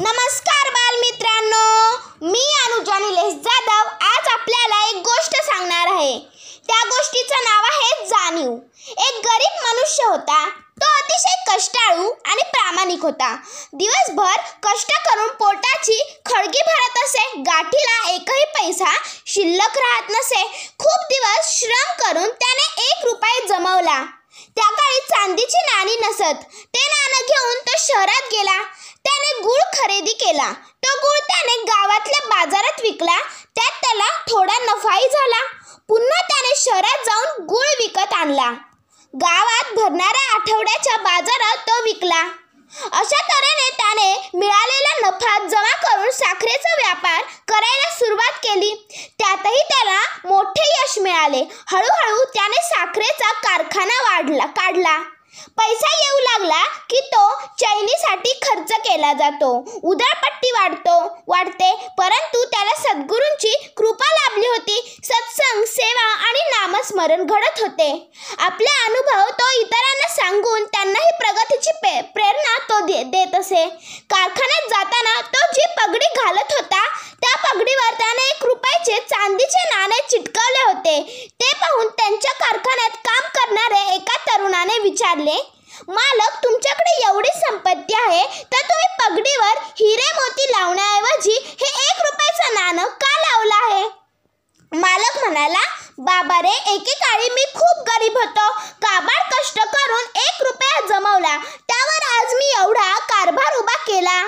नमस्कार बालमित्रांनो मी अनुजा निलेश जाधव. आज आपल्याला एक गोष्ट सांगणार आहे. त्या गोष्टीचं नाव आहे जाणीव. एक गरीब मनुष्य होता. तो अतिशय कष्टाळू आणि प्रामाणिक होता. दिवसभर कष्ट करून पोटाची खळगी भरत असे. गाठीला एकही पैसा शिल्लक राहत नसे. खूप दिवस श्रम करून त्याने एक रुपये जमवला. त्या काळी चांदीची नाणी नसत. ते नाणं घेऊन तो शहरात गेला. गुळ खरेदी केला. तो गुळ त्याने गावातल्या बाजारात विकला. त्यात त्याला थोडा नफाही झाला. पुन्हा त्याने शहरात जाऊन गुळ विकत आणला. गावात भरणाऱ्या आठवड्याच्या बाजारात तो विकला. अशा तऱ्हेने त्याने मिळालेला नफा जमा करून साखरेचा व्यापार करायला सुरुवात केली. त्यातही त्याला मोठे यश मिळाले. हळूहळू त्याने साखरेचा कारखाना वाढला काढला. पैसा येऊ लागला की तो चैनीसाठी खर्च केला जातो. उधळपट्टी वाढतो वाढते परंतु त्याला सद्गुरूंची कृपा लाभली होती. सत्संग सेवा आणि नामस्मरण घडत होते. आपले अनुभव तो इतरांना सांगून त्यांनाही प्रगतीची पे प्रेरणा तो दे देत असे. कारखान्यात जाताना तो जी पगडी घालत होता त्या पगडीवर त्याने एक रुपयाचे चांदीचे नाणे चिटकवले होते. ते पाहून त्यांच्या कारखान्यात काम करणाऱ्या एका तरुणाने विचारले मालक तुमच्याकडे एवढी संपत्ती आहे तर तुम्ही पगडीवर हिरे मोती लावण्याऐवजी हे एक रुपयाचं नाणं का लावलं आहे? मालक म्हणाला बाबा रे एकेकाळी मी खूप गरीब होतो. काबाड कष्ट करून एक रुपया जमवला. त्यावर आज मी एवढा कारभार उभा केला.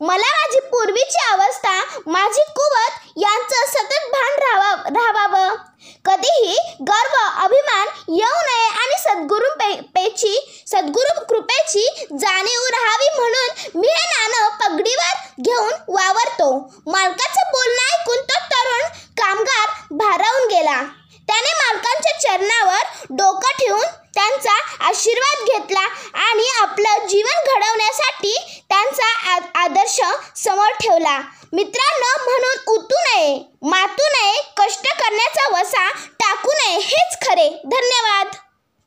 मला माझी पूर्वीची अवस्था माझी कुवत यांचं सतत भान राहावा राहावावं कधीही गर्व अभिमान येऊ नये आणि सद्गुरू पे पेची सद्गुरू कृपेची जाणीव राहावी म्हणून मी हे नाणं पगडीवर घेऊन वावरतो. मालकाचं बोलणं ऐकून तो तरुण कामगार भारावून गेला. त्याने मालकांच्या चरणावर डोकं ठेवून त्यांचा आशीर्वाद घेतला आणि आपलं जीवन घडवण्यासाठी त्यांचा आदर्श समोर ठेवला. मित्रांनो म्हणून उतू नये मातू नये कष्ट करण्याचा वसा टाकू नये हेच खरे. धन्यवाद.